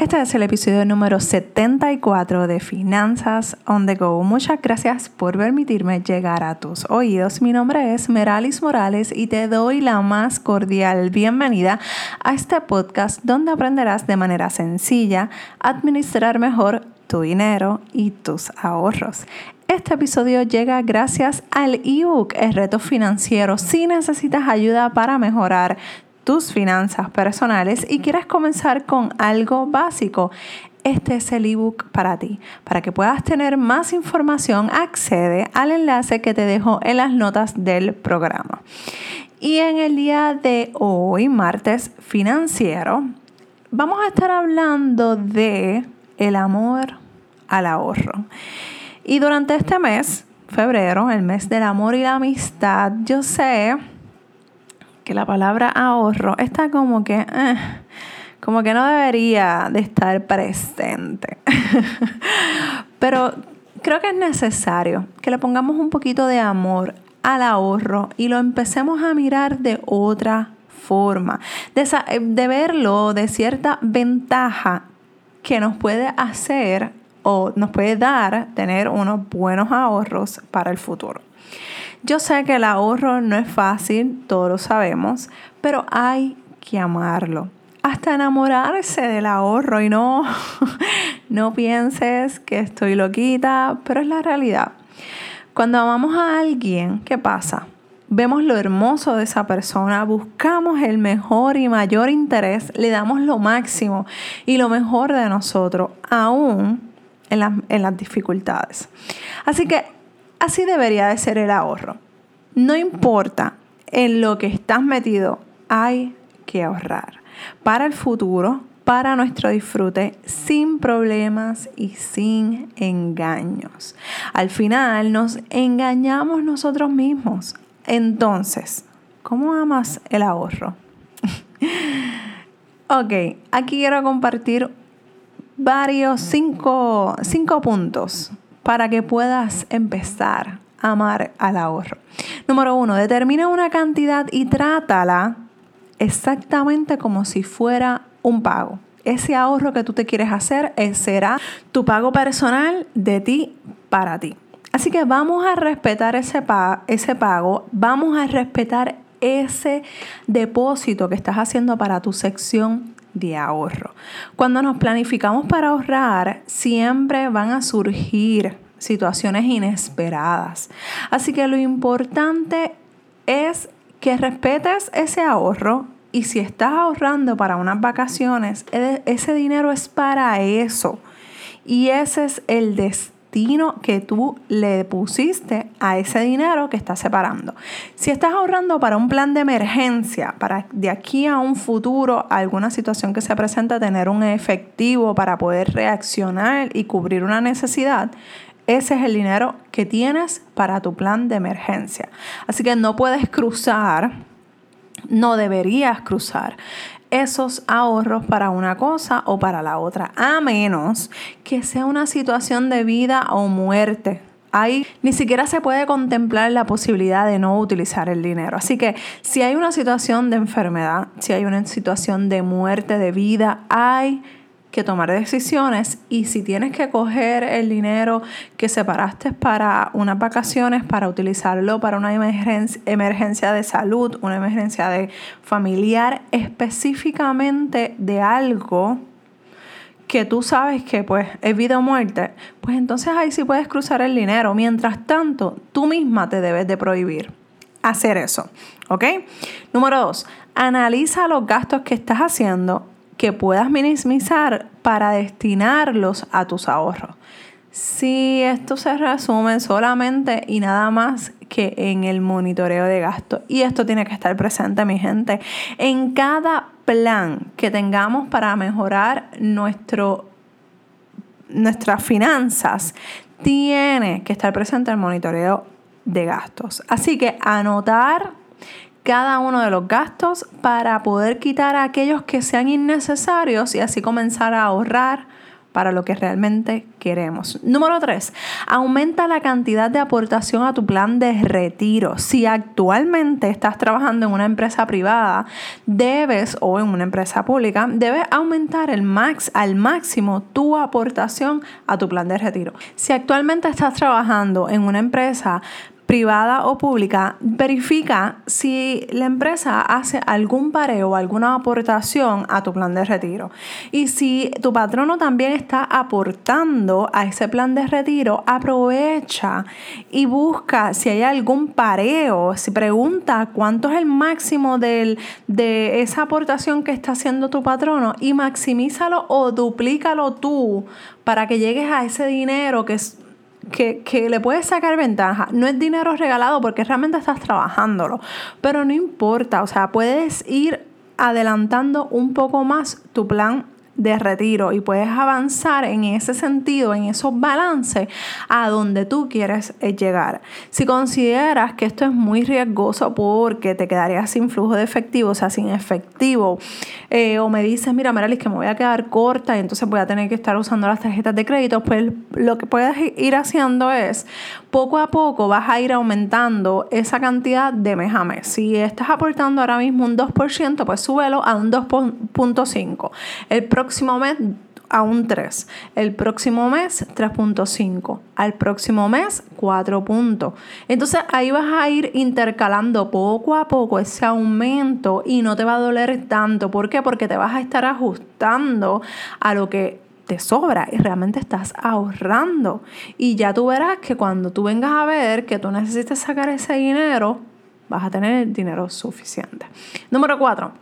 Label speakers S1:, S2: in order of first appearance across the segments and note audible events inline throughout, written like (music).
S1: Este es el episodio número 74 de Finanzas on the Go. Muchas gracias por permitirme llegar a tus oídos. Mi nombre es Meralis Morales y te doy la más cordial bienvenida a este podcast donde aprenderás de manera sencilla administrar mejor tu dinero y tus ahorros. Este episodio llega gracias al ebook El reto financiero. Si necesitas ayuda para mejorar tus finanzas personales y quieres comenzar con algo básico, este es el ebook para ti. Para que puedas tener más información, accede al enlace que te dejo en las notas del programa. Y en el día de hoy, martes financiero, vamos a estar hablando de el amor al ahorro. Y durante este mes, febrero, el mes del amor y la amistad, yo sé que la palabra ahorro está como que, eh, como que no debería de estar presente. (laughs) Pero creo que es necesario que le pongamos un poquito de amor al ahorro y lo empecemos a mirar de otra forma, de, de verlo de cierta ventaja que nos puede hacer o nos puede dar tener unos buenos ahorros para el futuro. Yo sé que el ahorro no es fácil, todos lo sabemos, pero hay que amarlo. Hasta enamorarse del ahorro y no, (laughs) no pienses que estoy loquita, pero es la realidad. Cuando amamos a alguien, ¿qué pasa? Vemos lo hermoso de esa persona, buscamos el mejor y mayor interés, le damos lo máximo y lo mejor de nosotros, aún en, en las dificultades. Así que Así debería de ser el ahorro. No importa en lo que estás metido, hay que ahorrar para el futuro, para nuestro disfrute, sin problemas y sin engaños. Al final nos engañamos nosotros mismos. Entonces, ¿cómo amas el ahorro? (laughs) ok, aquí quiero compartir varios cinco, cinco puntos para que puedas empezar a amar al ahorro. Número uno, determina una cantidad y trátala exactamente como si fuera un pago. Ese ahorro que tú te quieres hacer eh, será tu pago personal de ti para ti. Así que vamos a respetar ese, ese pago, vamos a respetar ese depósito que estás haciendo para tu sección de ahorro. Cuando nos planificamos para ahorrar, siempre van a surgir situaciones inesperadas. Así que lo importante es que respetes ese ahorro y si estás ahorrando para unas vacaciones, ese dinero es para eso. Y ese es el destino que tú le pusiste a ese dinero que estás separando. Si estás ahorrando para un plan de emergencia, para de aquí a un futuro, alguna situación que se presenta, tener un efectivo para poder reaccionar y cubrir una necesidad, ese es el dinero que tienes para tu plan de emergencia. Así que no puedes cruzar, no deberías cruzar esos ahorros para una cosa o para la otra, a menos que sea una situación de vida o muerte. Ahí ni siquiera se puede contemplar la posibilidad de no utilizar el dinero. Así que si hay una situación de enfermedad, si hay una situación de muerte, de vida, hay que tomar decisiones y si tienes que coger el dinero que separaste para unas vacaciones para utilizarlo para una emergencia, de salud, una emergencia de familiar, específicamente de algo que tú sabes que pues es vida o muerte, pues entonces ahí sí puedes cruzar el dinero. Mientras tanto, tú misma te debes de prohibir hacer eso, ¿ok? Número dos, analiza los gastos que estás haciendo que puedas minimizar para destinarlos a tus ahorros. Si esto se resume solamente y nada más que en el monitoreo de gastos. Y esto tiene que estar presente, mi gente, en cada plan que tengamos para mejorar nuestro, nuestras finanzas. Tiene que estar presente el monitoreo de gastos. Así que anotar cada uno de los gastos para poder quitar aquellos que sean innecesarios y así comenzar a ahorrar para lo que realmente queremos. Número tres, aumenta la cantidad de aportación a tu plan de retiro. Si actualmente estás trabajando en una empresa privada, debes, o en una empresa pública, debes aumentar el max, al máximo tu aportación a tu plan de retiro. Si actualmente estás trabajando en una empresa privada o pública, verifica si la empresa hace algún pareo o alguna aportación a tu plan de retiro. Y si tu patrono también está aportando a ese plan de retiro, aprovecha y busca si hay algún pareo, si pregunta cuánto es el máximo de esa aportación que está haciendo tu patrono y maximízalo o duplícalo tú para que llegues a ese dinero que es que, le puedes sacar ventaja. No es dinero regalado porque realmente estás trabajándolo, pero no importa, o sea, puedes ir adelantando un poco más tu plan de retiro y puedes avanzar en ese sentido, en esos balances a donde tú quieres eh, llegar. Si consideras que esto es muy riesgoso porque te quedarías sin flujo de efectivo, o sea, sin efectivo, eh, o me dices, mira, Meralis, que me voy a quedar corta y entonces voy a tener que estar usando las tarjetas de crédito, pues lo que puedes ir haciendo es, poco a poco vas a ir aumentando esa cantidad de mes a mes. Si estás aportando ahora mismo un 2%, pues súbelo a un 2.5. El próximo mes a un 3. El próximo mes 3.5. Al próximo mes 4 puntos. Entonces ahí vas a ir intercalando poco a poco ese aumento y no te va a doler tanto. ¿Por qué? Porque te vas a estar ajustando a lo que te sobra y realmente estás ahorrando. Y ya tú verás que cuando tú vengas a ver que tú necesites sacar ese dinero, vas a tener dinero suficiente. Número 4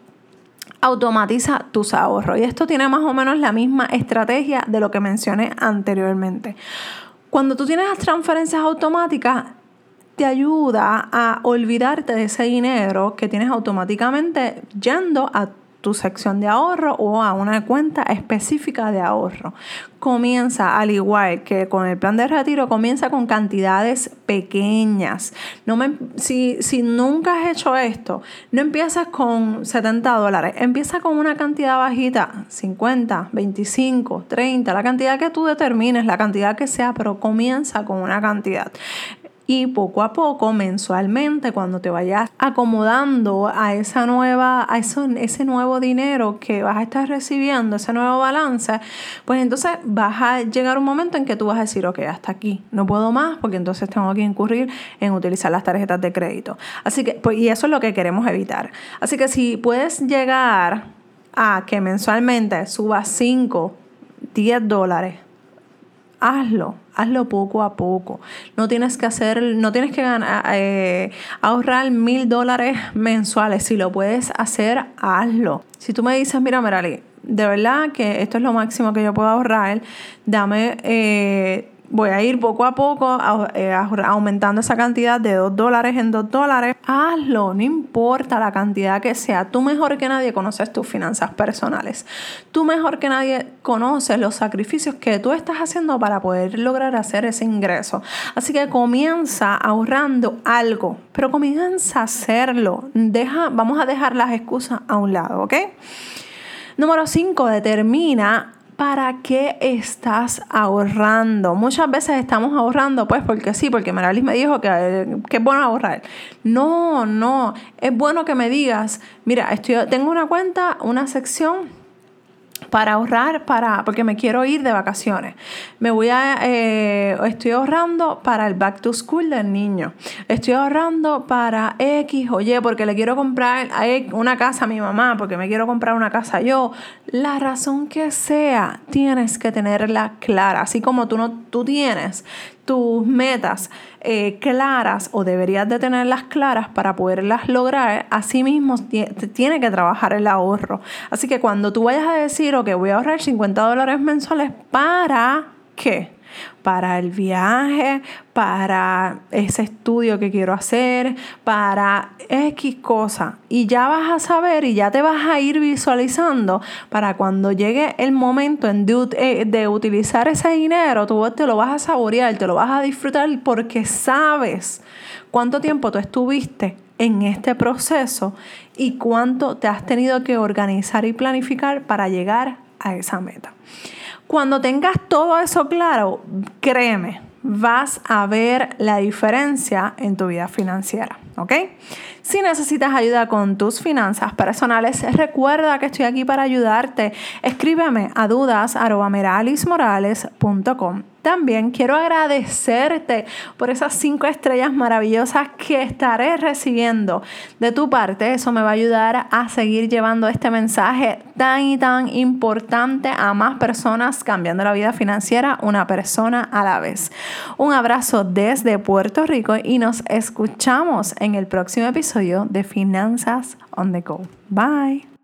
S1: automatiza tus ahorros. Y esto tiene más o menos la misma estrategia de lo que mencioné anteriormente. Cuando tú tienes las transferencias automáticas, te ayuda a olvidarte de ese dinero que tienes automáticamente yendo a tu sección de ahorro o a una cuenta específica de ahorro. Comienza, al igual que con el plan de retiro, comienza con cantidades pequeñas. No me, si, si nunca has hecho esto, no empiezas con 70 dólares, empieza con una cantidad bajita, 50, 25, 30, la cantidad que tú determines, la cantidad que sea, pero comienza con una cantidad y poco a poco, mensualmente, cuando te vayas acomodando a esa nueva, a ese nuevo dinero que vas a estar recibiendo, ese nuevo balance, pues entonces vas a llegar un momento en que tú vas a decir, ok, hasta aquí, no puedo más, porque entonces tengo que incurrir en utilizar las tarjetas de crédito. Así que, pues, y eso es lo que queremos evitar. Así que si puedes llegar a que mensualmente suba 5, 10 dólares, hazlo, hazlo poco a poco. No tienes que hacer, no tienes que ganar, eh, ahorrar mil dólares mensuales. Si lo puedes hacer, hazlo. Si tú me dices, mira, Merali, de verdad que esto es lo máximo que yo puedo ahorrar, dame eh, voy a ir poco a poco eh, aumentando esa cantidad de 2 dólares en 2 dólares. Hazlo, no importa la cantidad que sea. Tú mejor que nadie conoces tus finanzas personales. Tú mejor que nadie conoces los sacrificios que tú estás haciendo para poder lograr hacer ese ingreso. Así que comienza ahorrando algo, pero comienza a hacerlo. Deja, vamos a dejar las excusas a un lado, ¿ok? Número 5. Determina ¿para qué estás ahorrando? Muchas veces estamos ahorrando, pues porque sí, porque Maralis me dijo que, que, es bueno ahorrar. No, no, es bueno que me digas, mira, estoy, tengo una cuenta, una sección para ahorrar, para, porque me quiero ir de vacaciones. Me voy a, eh, estoy ahorrando para el back to school del niño. Estoy ahorrando para X o Y porque le quiero comprar una casa a mi mamá, porque me quiero comprar una casa yo. La razón que sea, tienes que tenerla clara. Así como tú, no, tú tienes tus metas eh, claras o deberías de tenerlas claras para poderlas lograr, asimismo tiene que trabajar el ahorro. Así que cuando tú vayas a decir, ok, voy a ahorrar 50 dólares mensuales para qué? Para el viaje, para ese estudio que quiero hacer, para X cosa. Y ya vas a saber y ya te vas a ir visualizando para cuando llegue el momento en de, eh, de utilizar ese dinero, tú te lo vas a saborear, te lo vas a disfrutar porque sabes cuánto tiempo tú estuviste en este proceso y cuánto te has tenido que organizar y planificar para llegar a esa meta. Cuando tengas todo eso claro, créeme, vas a ver la diferencia en tu vida financiera, ¿ok? Si necesitas ayuda con tus finanzas personales, recuerda que estoy aquí para ayudarte. Escríbeme a dudas.meralismorales.com también quiero agradecerte por esas cinco estrellas maravillosas que estaré recibiendo de tu parte. Eso me va a ayudar a seguir llevando este mensaje tan y tan importante a más personas cambiando la vida financiera una persona a la vez. Un abrazo desde Puerto Rico y nos escuchamos en el próximo episodio de Finanzas on the Go. Bye.